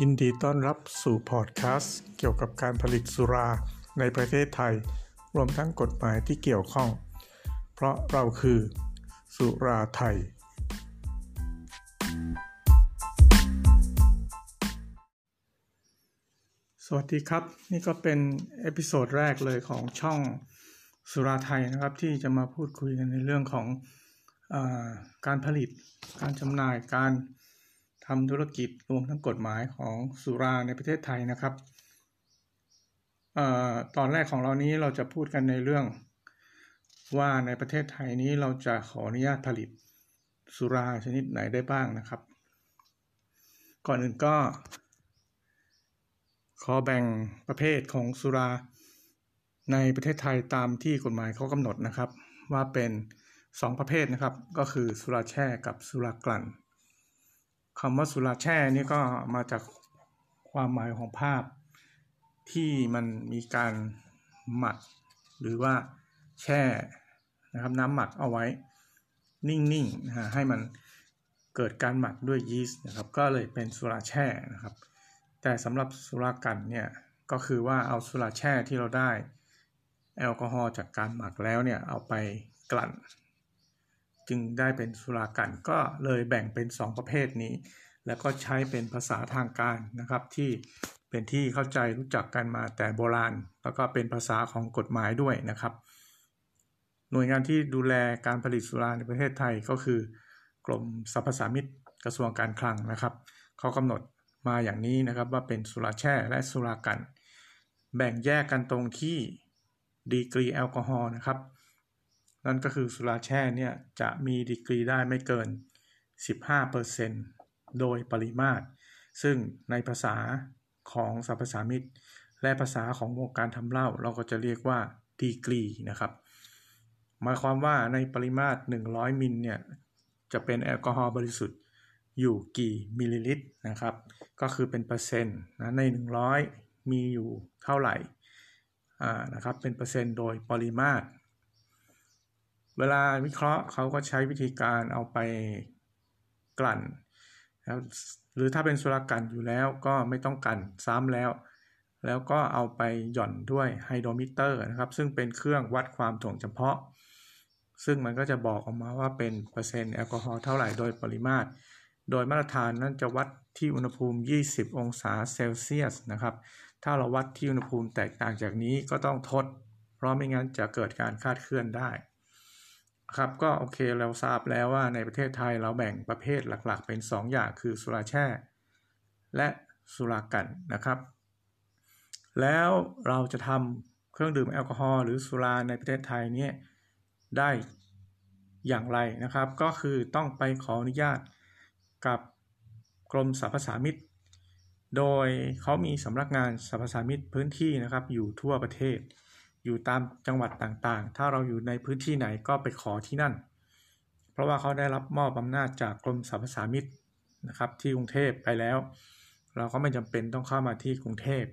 ยินดีต้อนรับสู่พอดแคสต์เกี่ยวกับการผลิตสุราในประเทศไทย รวมทั้งกฎหมายที่เกี่ยวข้อง เพราะเราคือสุราไทย สวัสดีครับ นี่ก็เป็น episode แรกเลยของช่องสุราไทยนะครับ ที่จะมาพูดคุยกันในเรื่องของอการผลิต การจำหน่ายการ ทำธุรกิจรวมทั้งกฎหมายของสุราในประเทศไทยนะครับออตอนแรกของเรานี้เราจะพูดกันในเรื่องว่าในประเทศไทยนี้เราจะขออนุญาตผลิตสุราชนิดไหนได้บ้างนะครับ ก่อนอื่นก็ ขอแบ่งประเภทของสุราในประเทศไทยตามที่กฎหมายเขากำหนดนะครับ ว่าเป็น 2 ประเภทนะครับ ก็คือสุราแช่กับสุรากลั่น คำว่าสุราแช่นี่ก็มาจากความหมายของภาพที่มันมีการหมักหรือว่าแช่นะครับน้ำหมักเอาไว้นิ่งๆนะฮะให้มันเกิดการหมักด้วยยีสต์นะครับก็เลยเป็นสุราแช่นะครับ แต่สำหรับสุรากันเนี่ยก็คือว่าเอาสุราแช่ที่เราได้แอลกอฮอล์จากการหมักแล้วเนี่ยเอาไปกลั่น จึงได้เป็นสุรากันก็เลยแบ่งเป็น 2 ประเภทนี้ แล้วก็ใช้เป็นภาษาทางการนะครับ ที่เป็นที่เข้าใจรู้จักกันมาแต่โบราณ แล้วก็เป็นภาษาของกฎหมายด้วยนะครับ หน่วยงานที่ดูแลการผลิตสุราในประเทศไทยก็คือกรมสรรพสามิตกระทรวงการคลังนะครับเขากำหนดมาอย่างนี้นะครับว่าเป็นสุราแช่และสุรากัน แบ่งแยกกันตรงที่ดีกรีแอลกอฮอล์นะครับ นั่นก็คือสุราแช่เนี่ยจะมีดีกรีได้ไม่เกิน 15%โดยปริมาตร ซึ่งในภาษาของสรรพสามิตและภาษาของวงการทำเหล้าเราก็จะเรียกว่าดีกรีนะครับ หมายความว่าในปริมาตร 100 มิลเนี่ยจะเป็นแอลกอฮอล์บริสุทธิ์อยู่กี่มิลลิลิตรนะครับ ก็คือเป็นเปอร์เซ็นต์นะใน 100 มีอยู่เท่าไหร่นะครับเป็นเปอร์เซ็นต์โดยปริมาตร เวลาวิเคราะห์เขาก็ใช้วิธีการเอาไปกลั่นนะหรือถ้าเป็นสุรากลั่นอยู่แล้วก็ไม่ต้องกลั่นซ้ำแล้ว แล้วก็เอาไปหย่อนด้วยไฮโดรมิเตอร์นะครับ ซึ่งเป็นเครื่องวัดความถ่วงเฉพาะ ซึ่งมันก็จะบอกออกมาว่าเป็นเปอร์เซ็นต์แอลกอฮอล์เท่าไหร่โดยปริมาตร โดยมาตรฐานนั้นจะวัดที่อุณหภูมิ 20 องศาเซลเซียสนะครับ ถ้าเราวัดที่อุณหภูมิแตกต่างจากนี้ก็ต้องทด เพราะไม่งั้นจะเกิดการคาดเคลื่อนได้ ครับก็โอเคเราทราบแล้วว่าในประเทศไทยเราแบ่งประเภทหลักๆ เป็น 2 อย่างคือสุราแช่ และสุรากันนะครับ แล้วเราจะทำเครื่องดื่มแอลกอฮอล์หรือสุราในประเทศไทยนี้ได้อย่างไรนะครับ ก็คือต้องไปขออนุญาตกับกรมสรรพสามิตโดยเขามีสำนักงานสรรพสามิตพื้นที่นะครับอยู่ทั่วประเทศ อยู่ตามจังหวัดต่างๆ ถ้าเราอยู่ในพื้นที่ไหนก็ไปขอที่นั่น เพราะว่าเขาได้รับมอบอำนาจจากกรมสรรพสามิตนะครับที่กรุงเทพไปแล้ว เราก็ไม่จำเป็นต้องเข้ามาที่กรุงเทพ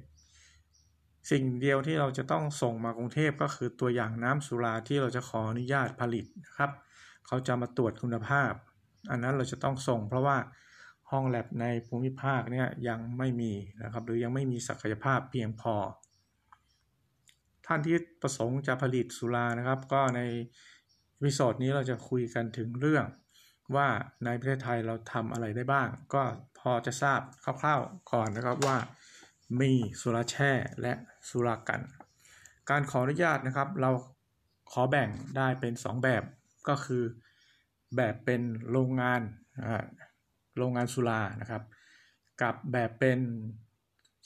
สิ่งเดียวที่เราจะต้องส่งมากรุงเทพก็คือตัวอย่างน้ำสุราที่เราจะขออนุญาตผลิตนะครับ เขาจะมาตรวจคุณภาพ อันนั้นเราจะต้องส่ง เพราะว่าห้องแลบในภูมิภาคเนี่ยยังไม่มีนะครับหรือยังไม่มีศักยภาพเพียงพอ ท่านที่ประสงค์จะผลิตสุรานะครับ ก็ในวิดีโอนี้เราจะคุยกันถึงเรื่องว่าในประเทศไทยเราทำอะไรได้บ้าง ก็พอจะทราบคร่าวๆก่อนนะครับว่ามีสุราแช่และสุรากัน การขออนุญาตนะครับ เราขอแบ่งได้เป็น 2 แบบก็คือแบบเป็นโรงงานโรงงานสุรานะครับ กับแบบเป็น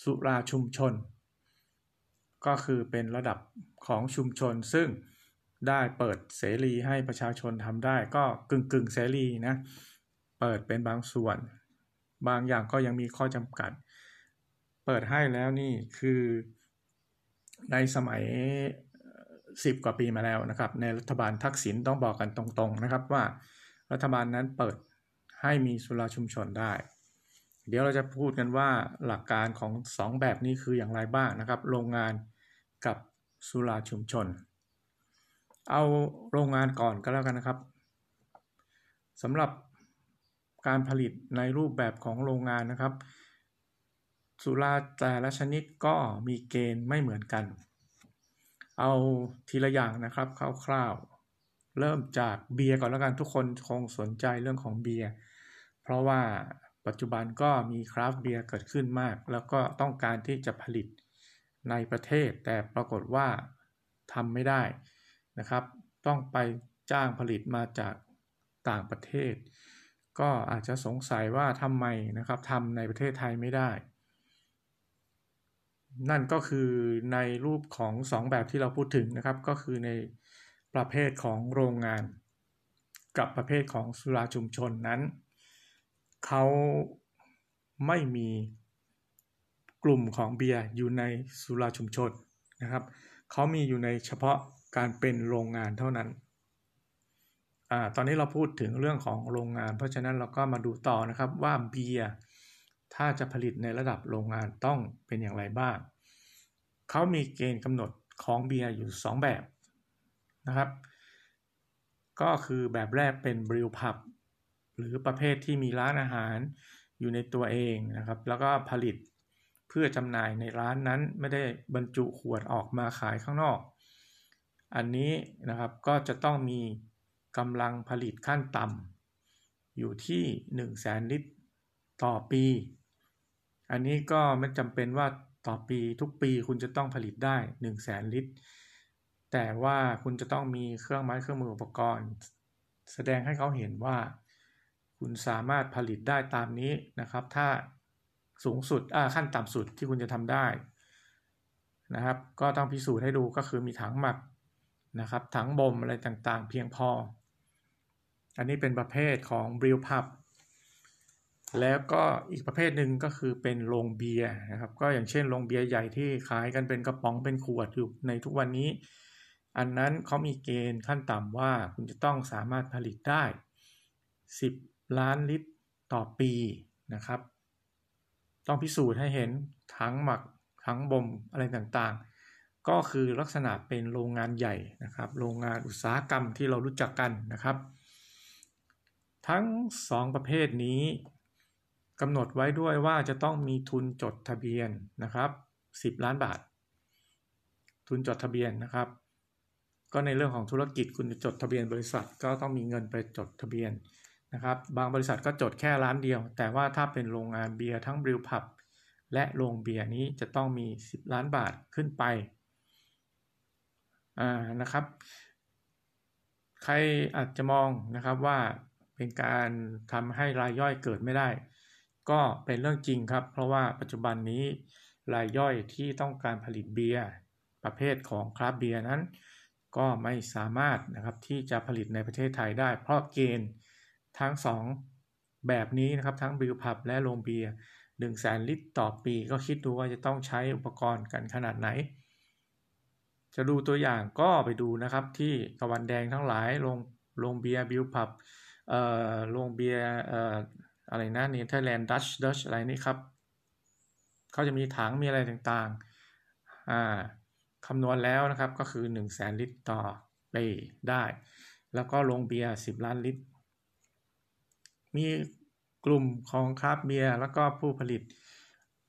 สุราชุมชน ก็คือเป็นระดับของชุมชน ซึ่งได้เปิดเสรีให้ประชาชนทำได้ ก็กึ่งกึ่งเสรีนะเปิดเป็นบางส่วน บางอย่างก็ยังมีข้อจำกัด เปิดให้แล้วนี่คือในสมัย 10 กว่าปีมาแล้วนะครับ ในรัฐบาลทักษิณต้องบอกกันตรงๆนะครับว่า รัฐบาลนั้นเปิดให้มีสุราชุมชนได้ เดี๋ยวเราจะพูดกันว่าหลักการของ 2 แบบนี้คืออย่างไรบ้างนะครับ โรงงานกับสุราชุมชน เอาโรงงานก่อนก็แล้วกันนะครับสำหรับการผลิตในรูปแบบของโรงงานนะครับ สุราแต่ละชนิดก็มีเกณฑ์ไม่เหมือนกัน เอาทีละอย่างนะครับคร่าวๆ เริ่มจากเบียร์ก่อนแล้วกันทุกคนคงสนใจเรื่องของเบียร์เพราะว่า ปัจจุบันก็มีคราฟต์เบียร์เกิดขึ้นมาก แล้วก็ต้องการที่จะผลิตในประเทศ แต่ปรากฏว่าทำไม่ได้นะครับ ต้องไปจ้างผลิตมาจากต่างประเทศ ก็อาจจะสงสัยว่าทำไมนะครับทำในประเทศไทยไม่ได้ นั่นก็คือในรูปของ 2 แบบที่เราพูดถึงนะครับ ก็คือในประเภทของโรงงาน กับประเภทของสุราชุมชนนั้น เขาไม่มีกลุ่มของเบียร์อยู่ในสุราชุมชนนะครับ เขามีอยู่ในเฉพาะการเป็นโรงงานเท่านั้นอ่าตอนนี้เราพูดถึงเรื่องของโรงงาน เพราะฉะนั้นเราก็มาดูต่อนะครับว่าเบียร์ถ้าจะผลิตในระดับโรงงานต้องเป็นอย่างไรบ้าง เขามีเกณฑ์กำหนดของเบียร์อยู่ 2 แบบนะครับ ก็คือแบบแรกเป็นบริวพับ หรือประเภทที่มีร้านอาหารอยู่ในตัวเองนะครับ แล้วก็ผลิตเพื่อจำหน่ายในร้านนั้นไม่ได้บรรจุขวดออกมาขายข้างนอก อันนี้นะครับก็จะต้องมีกำลังผลิตขั้นต่ำอยู่ที่ 1 0 0 0 0แสนลิตรต่อปี อันนี้ก็ไม่จำเป็นว่าต่อปีทุกปีคุณจะต้องผลิตได้ 1 0 0 0 0แสนลิตร แต่ว่าคุณจะต้องมีเครื่องไม้เครื่องมืออุปกรณ์ แสดงให้เขาเห็นว่า คุณสามารถผลิตได้ตามนี้นะครับ ถ้าสูงสุดขั้นต่ำสุดที่คุณจะทำได้นะครับ ก็ต้องพิสูจน์ให้ดูก็คือมีถังหมักนะครับ ถังบ่มอะไรต่างๆ เพียงพอ อันนี้เป็นประเภทของบริวพับแล้วก็อีกประเภทหนึ่งก็คือเป็นโรงเบียร์นะครับ ก็อย่างเช่นโรงเบียร์ใหญ่ที่ขายกันเป็นกระป๋องเป็นขวดอยู่ในทุกวันนี้ อันนั้นเขามีเกณฑ์ขั้นต่ำว่าคุณจะต้องสามารถผลิตได้ 10 ล้านลิตรต่อปีนะครับ ต้องพิสูจน์ให้เห็นทั้งหมักทั้งบ่มอะไรต่างๆ ก็คือลักษณะเป็นโรงงานใหญ่นะครับ โรงงานอุตสาหกรรมที่เรารู้จักกันนะครับ ทั้ง 2 ประเภทนี้กำหนดไว้ด้วยว่าจะต้องมีทุนจดทะเบียนนะครับ 10 ล้านบาท ทุนจดทะเบียนนะครับ ก็ในเรื่องของธุรกิจคุณจะจดทะเบียนบริษัท ก็ต้องมีเงินไปจดทะเบียน นะครับบางบริษัทก็จดแค่ร้านเดียว แต่ว่าถ้าเป็นโรงงานเบียร์ทั้งบริวพับและโรงเบียร์นี้จะต้องมี 10 ล้านบาทขึ้นไปอ่านะครับ ใครอาจจะมองนะครับว่าเป็นการทำให้รายย่อยเกิดไม่ได้ ก็เป็นเรื่องจริงครับ เพราะว่าปัจจุบันนี้รายย่อยที่ต้องการผลิตเบียร์ประเภทของคราฟเบียร์นั้น ก็ไม่สามารถนะครับที่จะผลิตในประเทศไทยได้ เพราะเกณฑ์ ทั้ง 2 แบบนี้นะครับทั้งบิลพับและโรงเบียร์1 0 0 0 0แสนลิตรต่อปีก็คิดดูว่าจะต้องใช้อุปกรณ์กันขนาดไหน จะดูตัวอย่างก็ไปดูนะครับที่ตะวันแดงทั้งหลายโรงโรงเบียร์ brewpub เอ่อโรงเบียร์เอ่ออะไรนะเนเธอร์แลนด์ดัตช์ดัตช์อะไรนี่ครับเขาจะมีถังมีอะไรต่างๆอ่าคำนวณแล้วนะครับก็คือ 1 0 0 0 0แสนลิตรต่อปีได้ แล้วก็โรงเบียร์ 10 ล้านลิตร มีกลุ่มของ craft beer แล้วก็ผู้ผลิต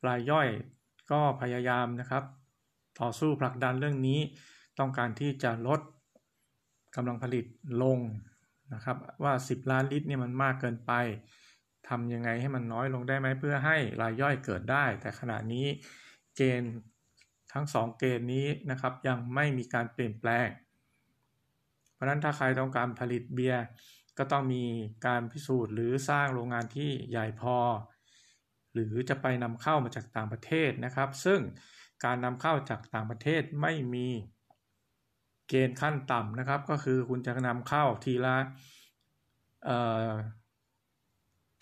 รายย่อยก็พยายามนะครับ ต่อสู้ผลักดันเรื่องนี้ ต้องการที่จะลดกำลังผลิตลงนะครับ ว่า 10 ล้านลิตรเนี่ยมันมากเกินไปทำยังไงให้มันน้อยลงได้ไหมเพื่อให้รายย่อยเกิดได้ แต่ขณะนี้เกณฑ์ทั้ง 2 เกณฑ์นี้นะครับยังไม่มีการเปลี่ยนแปลง เพราะนั้นถ้าใครต้องการผลิตเบียร์ ก็ต้องมีการพิสูจน์หรือสร้างโรงงานที่ใหญ่พอ หรือจะไปนำเข้ามาจากต่างประเทศนะครับ ซึ่งการนำเข้าจากต่างประเทศไม่มีเกณฑ์ขั้นต่ำนะครับ ก็คือคุณจะนำเข้าทีละ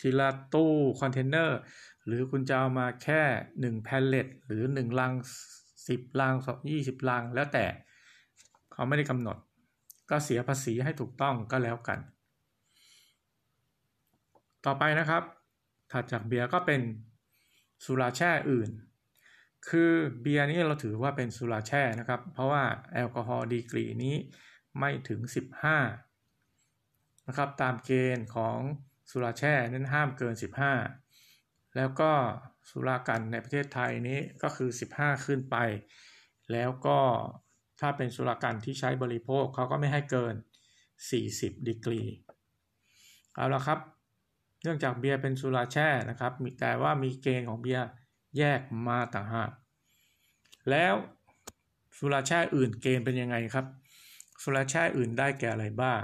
ทีละตู้คอนเทนเนอร์หรือคุณจะเอามาแค่ 1 แพลเลตหรือ 1 ลัง 10 ลัง 20 ลัง แล้วแต่เขาไม่ได้กำหนด ก็เสียภาษีให้ถูกต้องก็แล้วกัน ต่อไปนะครับ ถัดจากเบียร์ก็เป็นสุราแช่อื่น คือเบียร์นี้เราถือว่าเป็นสุราแช่นะครับ เพราะว่าแอลกอฮอล์ดีกรีนี้ไม่ถึง 15 นะครับ ตามเกณฑ์ของสุราแช่นั้นห้ามเกิน 15 แล้วก็สุรากันในประเทศไทยนี้ก็คือ 15 ขึ้นไป แล้วก็ถ้าเป็นสุรากันที่ใช้บริโภคเขาก็ไม่ให้เกิน 40 ดีกรี เอาละครับ นื่องจากเบียร์เป็นสุราแช่นะครับ แต่ว่ามีเกณฑ์ของเบียร์แยกมาต่างหาก แล้วสุราแช่อื่นเกณฑ์เป็นยังไงครับ สุราแช่อื่นได้แก่อะไรบ้าง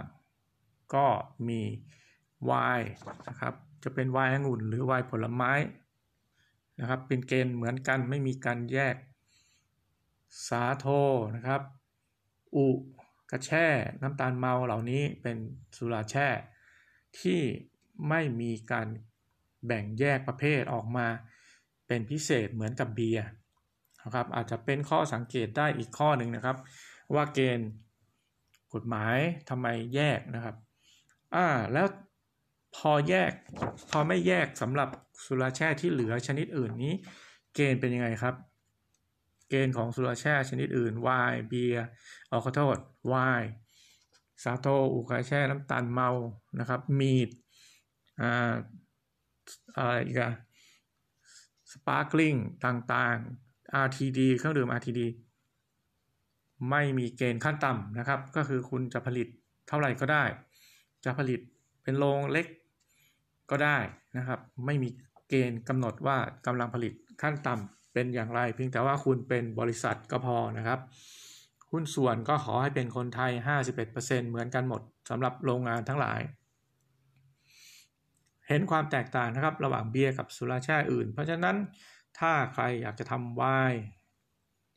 ก็มีไวน์นะครับ จะเป็นไวน์องุ่นหรือไวน์ผลไม้นะครับ เป็นเกณฑ์เหมือนกันไม่มีการแยก สาโทนะครับ อุกระแช่น้ำตาลเมาเหล่านี้เป็นสุราแช่ที่ ไม่มีการแบ่งแยกประเภทออกมาเป็นพิเศษเหมือนกับเบียร์นะครับอาจจะเป็นข้อสังเกตได้อีกข้อหนึ่งนะครับ ว่าเกณฑ์กฎหมายทำไมแยกนะครับอ่าแล้วพอแยกพอไม่แยกสำหรับสุราแช่ที่เหลือชนิดอื่นนี้ เกณฑ์เป็นยังไงครับ เกณฑ์ของสุราแช่ชนิดอื่นไวน์เบียร์ออขอโทษไวน์สาโทอุกาแช่น้ำตาลเมานะครับมีด อ่าอะไรอีกอะ sparkling ต่างๆ RTD เครื่องดื่ม RTD ไม่มีเกณฑ์ขั้นต่ำนะครับ ก็คือคุณจะผลิตเท่าไหร่ก็ได้ จะผลิตเป็นโรงเล็กก็ได้นะครับ ไม่มีเกณฑ์กำหนดว่ากำลังผลิตขั้นต่ำเป็นอย่างไร เพียงแต่ว่าคุณเป็นบริษัทก็พอนะครับ หุ้นส่วนก็ขอให้เป็นคนไทย 51%เหมือนกันหมดสำหรับโรงงานทั้งหลาย เห็นความแตกต่างนะครับระหว่างเบียร์กับสุราแช่อื่น เพราะฉะนั้นถ้าใครอยากจะทำไวน์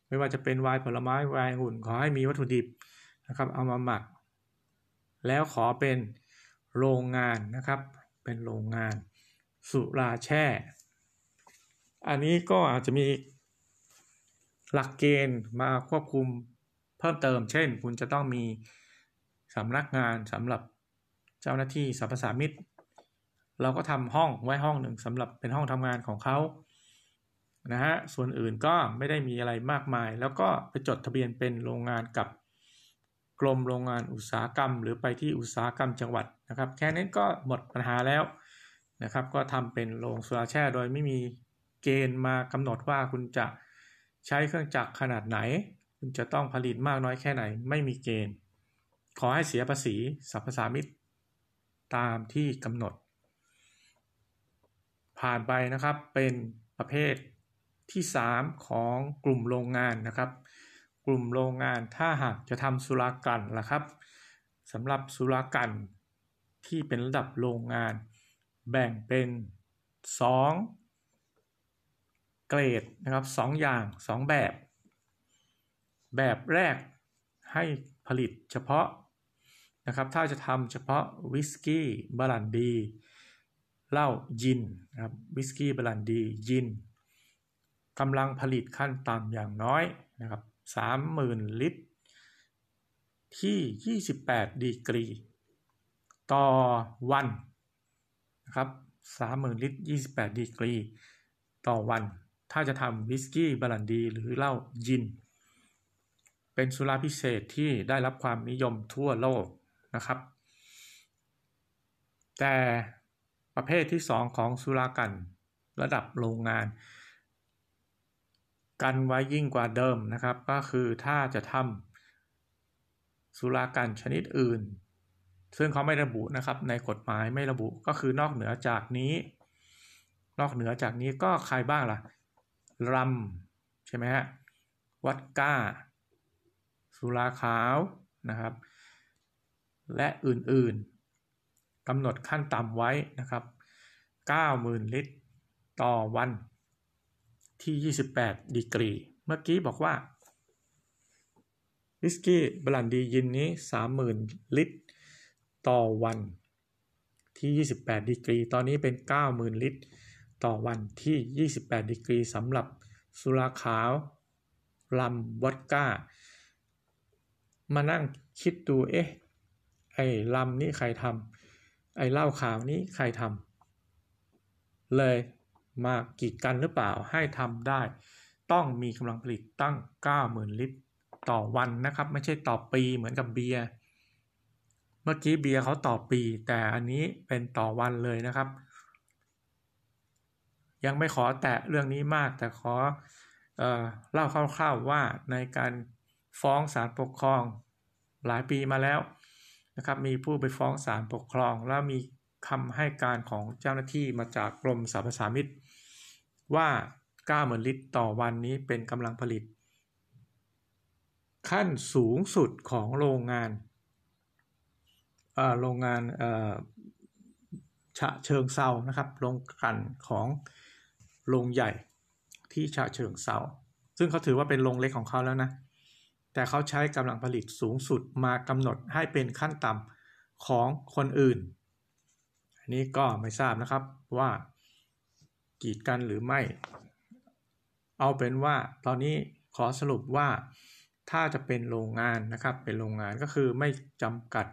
ไม่ว่าจะเป็นไวน์ผลไม้ไวน์อุ่นขอให้มีวัตถุดิบนะครับเอามาหมัก แล้วขอเป็นโรงงานนะครับ เป็นโรงงานสุราแช่ อันนี้ก็อาจจะมีหลักเกณฑ์มาควบคุมเพิ่มเติม เช่น คุณจะต้องมีสำนักงานสำหรับเจ้าหน้าที่สรรพสามิต เราก็ทำห้องไว้ห้องหนึ่งสำหรับเป็นห้องทำงานของเขานะฮะส่วนอื่นก็ไม่ได้มีอะไรมากมาย แล้วก็ไปจดทะเบียนเป็นโรงงานกับกรมโรงงานอุตสาหกรรม หรือไปที่อุตสาหกรรมจังหวัดนะครับ แค่นี้ก็หมดปัญหาแล้วนะครับ ก็ทำเป็นโรงสุราแช่โดยไม่มีเกณฑ์มากำหนดว่าคุณจะใช้เครื่องจักรขนาดไหน คุณจะต้องผลิตมากน้อยแค่ไหน ไม่มีเกณฑ์ ขอให้เสียภาษีสรรพสามิตตามที่กำหนด ผ่านไปนะครับเป็นประเภทที่ 3 ของกลุ่มโรงงานนะครับ กลุ่มโรงงานถ้าหากจะทำสุรากันล่ะครับสำหรับสุรากันที่เป็นระดับโรงงาน แบ่งเป็น 2 เกรดนะครับ 2 อย่าง 2 แบบ แบบแรกให้ผลิตเฉพาะนะครับถ้าจะทำเฉพาะวิสกี้บรันดี เหล้ายินนะครับวิสกี้บรันดียินกำลังผลิตขั้นต่ำอย่างน้อยนะครับ30,000 ลิตร ที่ 28 ดีกรี ต่อวันนะครับ30,000 ลิตร 28 ดีกรี ต่อวัน ถ้าจะทำวิสกี้บรันดีหรือเหล้ายิน เป็นสุราพิเศษที่ได้รับความนิยมทั่วโลกนะครับ แต่ ประเภทที่ 2 ของสุรากันระดับโรงงาน กันไว้ยิ่งกว่าเดิมนะครับ ก็คือถ้าจะทำสุรากันชนิดอื่น ซึ่งเขาไม่ระบุนะครับในกฎหมายไม่ระบุก็คือนอกเหนือจากนี้ นอกเหนือจากนี้ก็ใครบ้างล่ะรัมใช่ไหมฮะวัดก้า สุราขาวนะครับ และอื่นๆ กำหนดขั้นต่ำไว้นะครับ 90,000 ลิตร ต่อวันที่ 28 ดีกรี เมื่อกี้บอกว่าวิสกี้บลันดียินนี้ 30,000 ลิตร ต่อวันที่ 28 ดีกรี ตอนนี้เป็น 90,000 ลิตร ต่อวันที่ 28 ดีกรีสำหรับสุราขาวลัมวอดก้า มานั่งคิดดูเอ๊ะไอ้ลำนี้ใครทำ ไอ้เหล้าขาวนี้ใครทำเลยมากีดกันหรือเปล่าให้ทำได้ ต้องมีกำลังผลิตตั้ง 90,000 ลิตรต่อวันนะครับ ไม่ใช่ต่อปีเหมือนกับเบียร์เมื่อกี้เบียร์เขาต่อปี แต่อันนี้เป็นต่อวันเลยนะครับ ยังไม่ขอแตะเรื่องนี้มาก แต่ขอเออเล่าคร่าวๆว่าในการฟ้องศาลปกครองหลายปีมาแล้ว นะครับมีผู้ไปฟ้องศาลปกครอง แล้วมีคำให้การของเจ้าหน้าที่มาจากกรมสรรพสามิตว่า90,000ลิตรต่อวันนี้เป็นกำลังผลิต ขั้นสูงสุดของโรงงานโรงงานฉะเชิงเซานะครับโรงกลั่นของโรงใหญ่ที่ฉะเชิงเซาซึ่งเขาถือว่าเป็นโรงเล็กของเขาแล้วนะ แต่เขาใช้กำลังผลิตสูงสุดมากำหนดให้เป็นขั้นต่ำของคนอื่น อันนี้ก็ไม่ทราบนะครับว่ากีดกันหรือไม่ เอาเป็นว่าตอนนี้ขอสรุปว่าถ้าจะเป็นโรงงานนะครับ เป็นโรงงานก็คือไม่จำกัด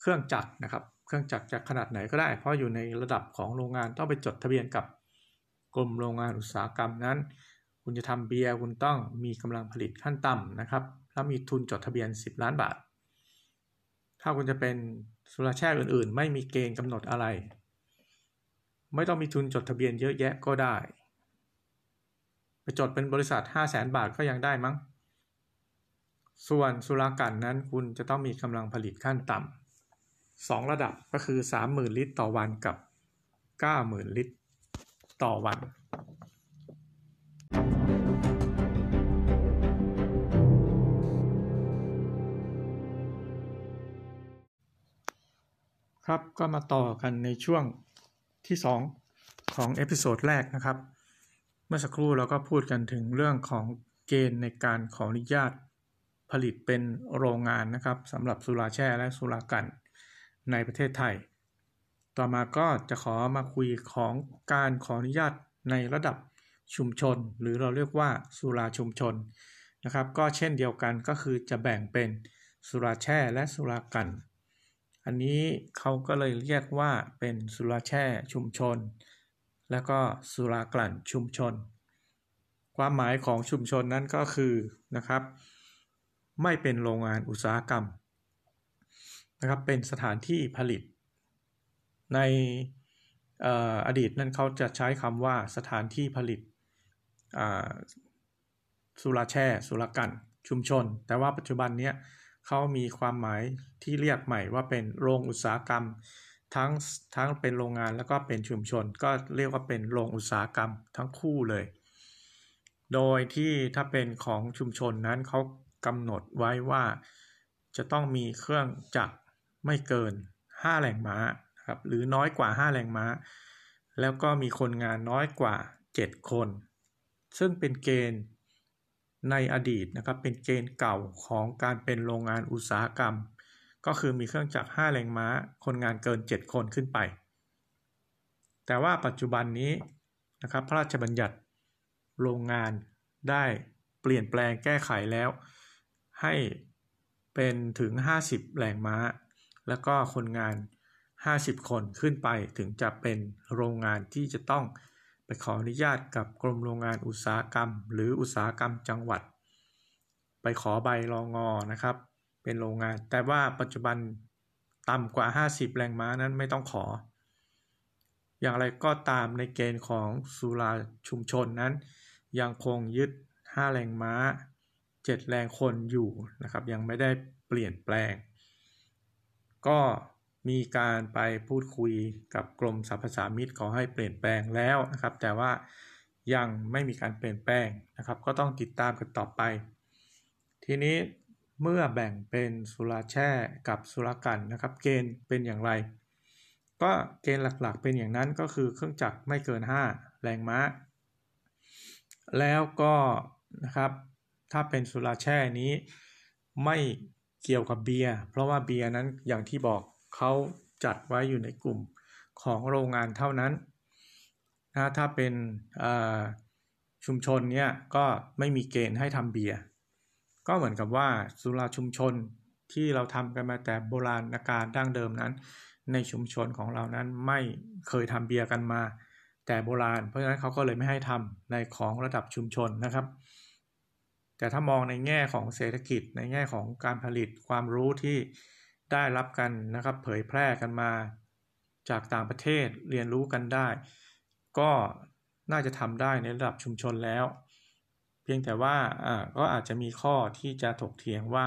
เครื่องจักรนะครับ เครื่องจักรจะขนาดไหนก็ได้ เพราะอยู่ในระดับของโรงงานต้องไปจดทะเบียนกับกรมโรงงานอุตสาหกรรมนั้น คุณจะทำเบียร์คุณต้องมีกำลังผลิตขั้นต่ำนะครับ แล้วมีทุนจดทะเบียน 10 ล้านบาท ถ้าคุณจะเป็นสุราแช่อื่นๆ ไม่มีเกณฑ์กำหนดอะไร ไม่ต้องมีทุนจดทะเบียนเยอะแยะก็ได้ ไปจดเป็นบริษัท 5 0 0แสนบาทก็ยังได้มั้ง ส่วนสุรากันนั้นคุณจะต้องมีกำลังผลิตขั้นต่ำสองระดับก็คือ 30,000 ลิตรต่อวันกับ 90,000 ลิตรต่อวัน ครับก็มาต่อกันในช่วงที่ 2 ของ episode แรกนะครับ เมื่อสักครู่เราก็พูดกันถึงเรื่องของเกณฑ์ในการขออนุญาตผลิตเป็นโรงงานนะครับสำหรับสุราแช่และสุรากลั่นในประเทศไทย ต่อมาก็จะขอมาคุยของการขออนุญาตในระดับชุมชน หรือเราเรียกว่าสุราชุมชนนะครับ ก็เช่นเดียวกันก็คือจะแบ่งเป็นสุราแช่และสุรากัน อันนี้เขาก็เลยเรียกว่าเป็นสุราแช่ชุมชน แล้วก็สุรากลั่นชุมชน ความหมายของชุมชนนั้นก็คือนะครับ ไม่เป็นโรงงานอุตสาหกรรมนะครับเป็นสถานที่ผลิต ในอดีตนั้นเขาจะใช้คำว่าสถานที่ผลิตสุราแช่ สุรากันชุมชน แต่ว่าปัจจุบันนี้ เขามีความหมายที่เรียกใหม่ว่าเป็นโรงอุตสาหกรรม ทั้งทั้งเป็นโรงงานแล้วก็เป็นชุมชน ก็เรียกว่าเป็นโรงอุตสาหกรรมทั้งคู่เลย โดยที่ถ้าเป็นของชุมชนนั้นเขากำหนดไว้ว่าจะต้องมีเครื่องจักรไม่เกิน 5แหล่งม้าครับหรือน้อยกว่า 5 แรงม้า แล้วก็มีคนงานน้อยกว่า 7 คน ซึ่งเป็นเกณฑ์ ในอดีตนะครับเป็นเกณฑ์เก่าของการเป็นโรงงานอุตสาหกรรม ก็คือมีเครื่องจักร 5 แรงม้า คนงานเกิน 7 คนขึ้นไป แต่ว่าปัจจุบันนี้นะครับพระราชบัญญัติโรงงานได้เปลี่ยนแปลงแก้ไขแล้ว ให้เป็นถึง 50 แรงม้า แล้วก็คนงาน 50 คนขึ้นไปถึงจะเป็นโรงงานที่จะต้อง ขออนุญาตกับกรมโรงงานอุตสาหกรรม หรืออุตสาหกรรมจังหวัด ไปขอใบรองอนะครับ เป็นโรงงาน แต่ว่าปัจจุบันต่ำกว่า 50 แรงม้านั้นไม่ต้องขอ อย่างไรก็ตามในเกณฑ์ของสุราชุมชนนั้น ยังคงยึด 5 แรงม้า 7 แรงคนอยู่นะครับ ยังไม่ได้เปลี่ยนแปลง ก็ มีการไปพูดคุยกับกรมสรรพสามิตขอให้เปลี่ยนแปลงแล้วนะครับ แต่ว่ายังไม่มีการเปลี่ยนแปลงนะครับ ก็ต้องติดตามกันต่อไป ทีนี้เมื่อแบ่งเป็นสุราแช่กับสุรากันนะครับ เกณฑ์เป็นอย่างไร ก็เกณฑ์หลักๆ เป็นอย่างนั้นก็คือเครื่องจักรไม่เกิน 5 แรงม้า แล้วก็นะครับถ้าเป็นสุราแช่นี้ไม่เกี่ยวกับเบียร์เพราะว่าเบียร์นั้นอย่างที่บอก เขาจัดไว้อยู่ในกลุ่มของโรงงานเท่านั้นนะถ้าเป็นชุมชนเนี่ยก็ไม่มีเกณฑ์ให้ทำเบียร์ก็เหมือนกับว่าสุราชุมชนที่เราทำกันมาแต่โบราณการดั้งเดิมนั้น ในชุมชนของเรานั้นไม่เคยทำเบียร์กันมา แต่โบราณ เพราะฉะนั้นเขาก็เลยไม่ให้ทำในของระดับชุมชนนะครับ แต่ถ้ามองในแง่ของเศรษฐกิจในแง่ของการผลิตความรู้ที่ ได้รับกันนะครับ เผยแพร่กันมาจากต่างประเทศเรียนรู้กันได้ ก็น่าจะทำได้ในระดับชุมชนแล้ว เพียงแต่ว่าอ่าก็อาจจะมีข้อที่จะถกเถียงว่า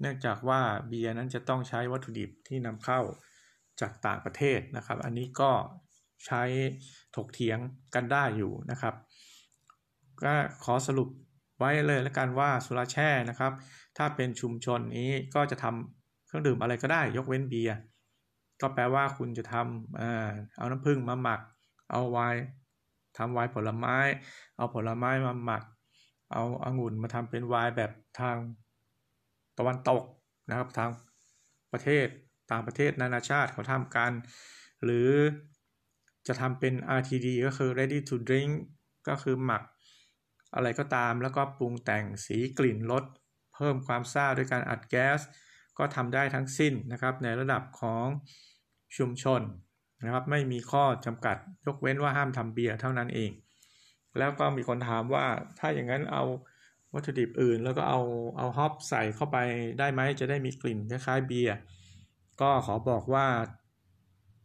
เนื่องจากว่าเบียร์นั้นจะต้องใช้วัตถุดิบที่นำเข้าจากต่างประเทศนะครับ อันนี้ก็ใช้ถกเถียงกันได้อยู่นะครับ ก็ขอสรุปไว้เลยแล้วกันว่าสุราแช่นะครับ ถ้าเป็นชุมชนนี้ก็จะทำ เครื่องดื่มอะไรก็ได้ ยกเว้นเบียร์ก็แปลว่าคุณจะทำเอาน้ำผึ้งมาหมัก เอาไวน์ทำไวน์ผลไม้ เอาผลไม้มาหมัก เอาอางุ่นมาทำเป็นไวน์แบบทางตะวันตกนะครับทางประเทศต่างประเทศนานาชาติเขาทำกัน หรือจะทำเป็น RTD ก็คือ ready to drink ก็คือหมักอะไรก็ตามแล้วก็ปรุงแต่งสีกลิ่นรสเพิ่มความซ่าด้วยการอัดแก๊ส ก็ทำได้ทั้งสิ้นนะครับในระดับของชุมชนนะครับไม่มีข้อจำกัดยกเว้นว่าห้ามทำเบียร์เท่านั้นเอง แล้วก็มีคนถามว่าถ้าอย่างนั้นเอาวัตถุดิบอื่น แล้วก็เอาเอาฮอปใส่เข้าไปได้ไหมจะได้มีกลิ่นคล้ายๆเบียร์ก็ขอบอกว่า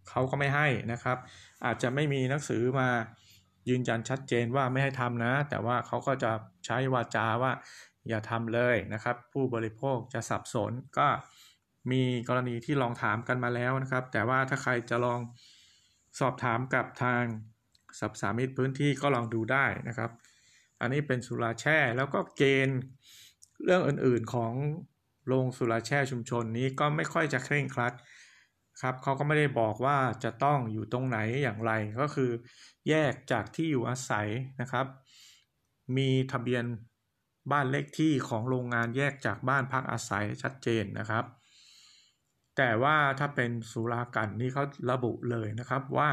เขาก็ไม่ให้นะครับ อาจจะไม่มีหนังสือมายืนยันชัดเจนว่าไม่ให้ทำนะ แต่ว่าเขาก็จะใช้วาจาว่า อย่าทำเลยนะครับ ผู้บริโภคจะสับสนก็มีกรณีที่ลองถามกันมาแล้วนะครับ แต่ว่าถ้าใครจะลองสอบถามกับทางสับสามิตพื้นที่ก็ลองดูได้นะครับ อันนี้เป็นสุราแช่แล้วก็เกณฑ์เรื่องอื่นๆของโรงสุราแช่ชุมชนนี้ก็ไม่ค่อยจะเคร่งครัดครับเขาก็ไม่ได้บอกว่าจะต้องอยู่ตรงไหนอย่างไรก็คือแยกจากที่อยู่อาศัยนะครับ มีทะเบียน บ้านเลขที่ของโรงงานแยกจากบ้านพักอาศัยชัดเจนนะครับ แต่ว่าถ้าเป็นสุรากันนี่เขาระบุเลยนะครับว่า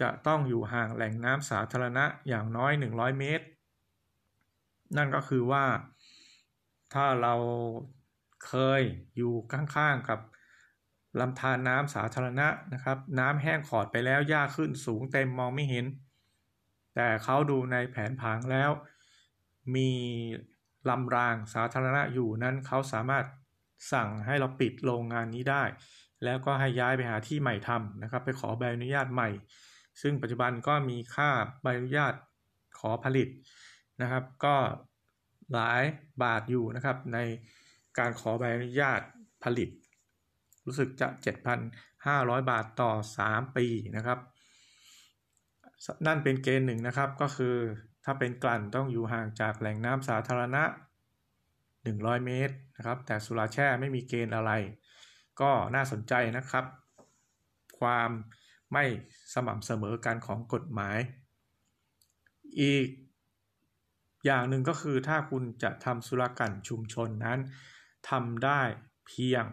จะต้องอยู่ห่างแหล่งน้ำสาธารณะอย่างน้อย 100 เมตร นั่นก็คือว่าถ้าเราเคยอยู่ข้างๆกับลำธารน้ำสาธารณะนะครับ น้ำแห้งขอดไปแล้วหญ้าขึ้นสูงเต็มมองไม่เห็น แต่เขาดูในแผนผังแล้ว มีลำรางสาธารณะอยู่นั้นเขาสามารถสั่งให้เราปิดโรงงานนี้ได้ แล้วก็ให้ย้ายไปหาที่ใหม่ทำนะครับ ไปขอใบอนุญาตใหม่ ซึ่งปัจจุบันก็มีค่าใบอนุญาตขอผลิตนะครับ ก็หลายบาทอยู่นะครับ ในการขอใบอนุญาตผลิต รู้สึกจะ 7,500 บาทต่อ 3 ปีนะครับ นั่นเป็นเกณฑ์หนึ่งนะครับก็คือถ้าเป็นกลั่นต้องอยู่ห่างจากแหล่งน้ำสาธารณะ 100 เมตรนะครับ แต่สุราแช่ไม่มีเกณฑ์อะไร ก็น่าสนใจนะครับ ความไม่สม่ำเสมอกันของกฎหมาย อีกอย่างหนึ่งก็คือถ้าคุณจะทำสุรากันชุมชนนั้นทำได้เพียง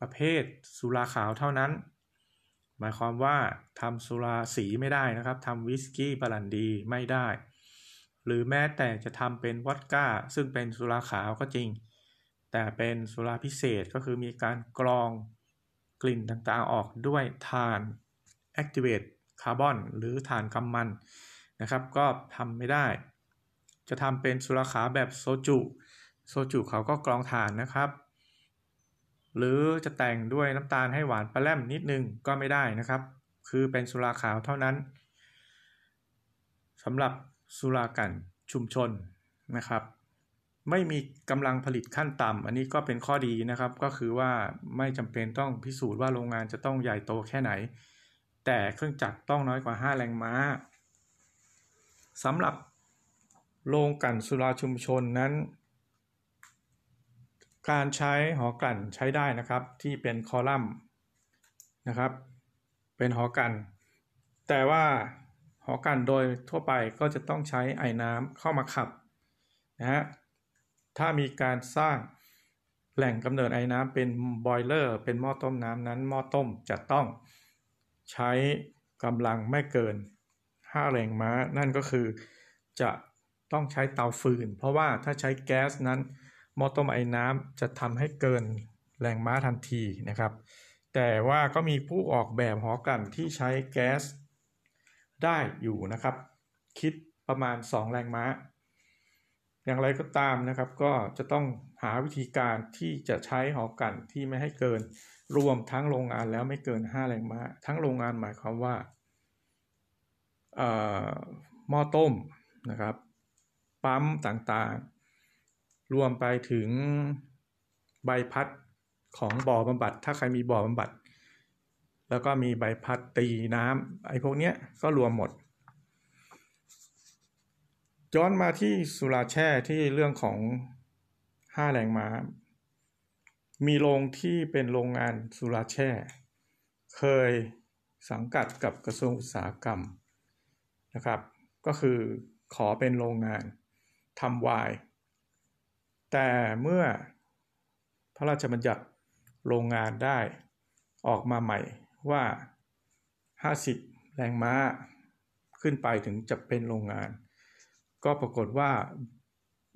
ประเภทสุราขาวเท่านั้น หมายความว่าทำสุราสีไม่ได้นะครับทำวิสกี้บรันดีไม่ได้ หรือแม้แต่จะทำเป็นวอดก้า ซึ่งเป็นสุราขาวก็จริง แต่เป็นสุราพิเศษก็คือมีการกรองกลิ่นต่างๆออกด้วยถ่าน Activate คาร์บอนหรือถ่านกำมันนะครับ ก็ทำไม่ได้ จะทำเป็นสุราขาวแบบโซจูโซจูเขาก็กรองถ่านนะครับ หรือจะแต่งด้วยน้ำตาลให้หวานปลาแรมนิดนึงก็ไม่ได้นะครับ คือเป็นสุราขาวเท่านั้นสำหรับ สุรากันชุมชนนะครับ ไม่มีกำลังผลิตขั้นต่ำอันนี้ก็เป็นข้อดีนะครับ ก็คือว่าไม่จำเป็นต้องพิสูจน์ว่าโรงงานจะต้องใหญ่โตแค่ไหน แต่เครื่องจักรต้องน้อยกว่า 5 แรงม้าสำหรับโรงกันสุราชุมชนนั้น การใช้หอกลั่นใช้ได้นะครับที่เป็นคอลัมน์นะครับ เป็นหอกันแต่ว่า หอกันโดยทั่วไปก็จะต้องใช้ไอ้น้ำเข้ามาขับนะฮะถ้ามีการสร้างแหล่งกำเนิดไอ้น้ำเป็นบอยเลอร์ เป็นหม้อต้มน้ำนั้นหม้อต้มจะต้องใช้กำลังไม่เกิน 5 แรงม้า นั่นก็คือจะต้องใช้เตาฟืน เพราะว่าถ้าใช้แก๊สนั้นหม้อต้มไอ้น้ำจะทำให้เกินแรงม้าทันทีนะครับ แต่ว่าก็มีผู้ออกแบบหอกันที่ใช้แก๊ส ได้อยู่นะครับ คิดประมาณ 2 แรงม้า อย่างไรก็ตามนะครับ ก็จะต้องหาวิธีการที่จะใช้หอกันที่ไม่ให้เกิน รวมทั้งโรงงานแล้วไม่เกิน 5 แรงม้า ทั้งโรงงานหมายความว่าหม้อต้มนะครับ ปั๊มต่างๆ รวมไปถึงใบพัดของบ่อบำบัด ถ้าใครมีบ่อบำบัด แล้วก็มีใบพัดตีน้ำไอ้พวกเนี้ยก็รวมหมด ย้อนมาที่สุราแช่ที่เรื่องของห้าแรงม้า มีโรงที่เป็นโรงงานสุราแช่ เคยสังกัดกับกระทรวงอุตสาหกรรมนะครับ ก็คือขอเป็นโรงงานทำไวน์แต่เมื่อพระราชบัญญัติโรงงานได้ออกมาใหม่ ว่า 50 แรงม้าขึ้นไปถึงจะเป็นโรงงาน ก็ปรากฏว่า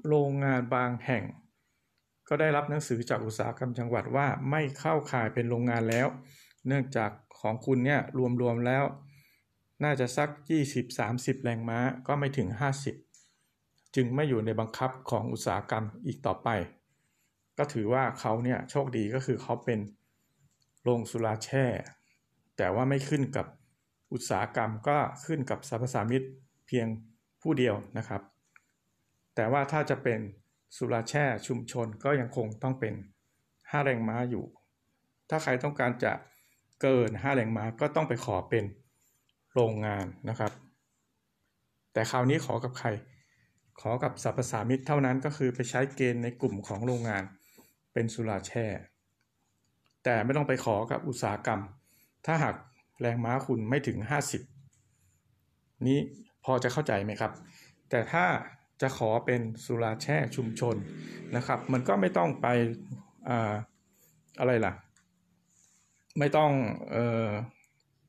โรงงานบางแห่ง ก็ได้รับหนังสือจากอุตสาหกรรมจังหวัดว่าไม่เข้าข่ายเป็นโรงงานแล้ว เนื่องจากของคุณเนี่ยรวมๆแล้ว น่าจะสัก 20-30 แรงม้าก็ไม่ถึง 50 จึงไม่อยู่ในบังคับของอุตสาหกรรมอีกต่อไป ก็ถือว่าเขาเนี่ยโชคดีก็คือเขาเป็นโรงสุราแช่ แต่ว่าไม่ขึ้นกับอุตสาหกรรมก็ขึ้นกับสรรพสามิตเพียงผู้เดียวนะครับ แต่ว่าถ้าจะเป็นสุราแช่ชุมชนก็ยังคงต้องเป็น5แรงม้าอยู่ ถ้าใครต้องการจะเกิน5แรงม้าก็ต้องไปขอเป็นโรงงานนะครับ แต่คราวนี้ขอกับใคร ขอกับสรรพสามิตเท่านั้นก็คือไปใช้เกณฑ์ในกลุ่มของโรงงานเป็นสุราแช่ แต่ไม่ต้องไปขอกับอุตสาหกรรม ถ้าหากแรงม้าคุณไม่ถึง 50 นี้พอจะเข้าใจไหมครับ แต่ถ้าจะขอเป็นสุราแช่ชุมชนนะครับ มันก็ไม่ต้องไปออะไรล่ะ ไม่ต้องออ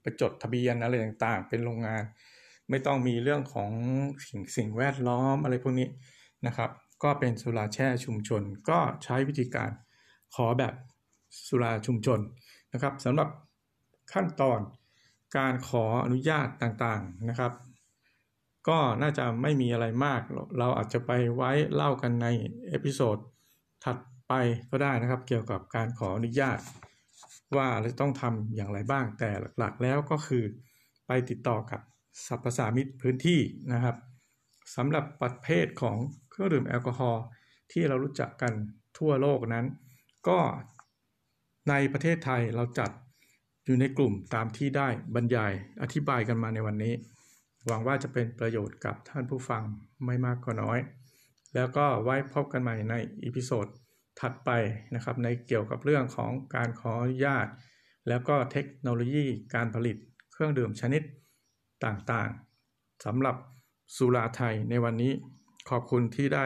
ไปจดทะเบียนอะไรต่างๆ เป็นโรงงาน ไม่ต้องมีเรื่องของสิ่งสิ่งแวดล้อมอะไรพวกนี้นะครับ ก็เป็นสุราแช่ชุมชน ก็ใช้วิธีการขอแบบสุราชุมชนนะครับสำหรับ ขั้นตอนการขออนุญาตต่างๆนะครับ ก็น่าจะไม่มีอะไรมาก เราอาจจะไปไว้เล่ากันใน episode ถัดไปก็ได้นะครับ เกี่ยวกับการขออนุญาต ว่าเราต้องทำอย่างไรบ้างแต่หลักๆ แล้วก็คือไปติดต่อกับสรรพสามิตรพื้นที่นะครับสำหรับประเภทของเครื่องดื่มแอลกอฮอล์ที่เรารู้จักกันทั่วโลกนั้น ก็ในประเทศไทยเราจัด อยู่ในกลุ่มตามที่ได้บรรยายอธิบายกันมาในวันนี้ หวังว่าจะเป็นประโยชน์กับท่านผู้ฟังไม่มากก็น้อย แล้วก็ไว้พบกันใหม่ใน episode ถัดไปนะครับ ในเกี่ยวกับเรื่องของการขออนุญาต แล้วก็เทคโนโลยีการผลิตเครื่องดื่มชนิดต่างๆสำหรับสุราไทยในวันนี้ขอบคุณที่ได้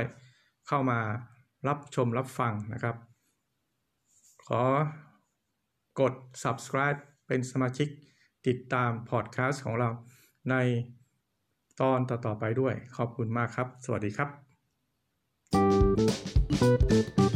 เข้ามารับชมรับฟังนะครับ ขอ กด subscribe เป็นสมาชิกติดตามพอดแคสต์ของเราในตอนต่อๆไปด้วย ขอบคุณมากครับ สวัสดีครับ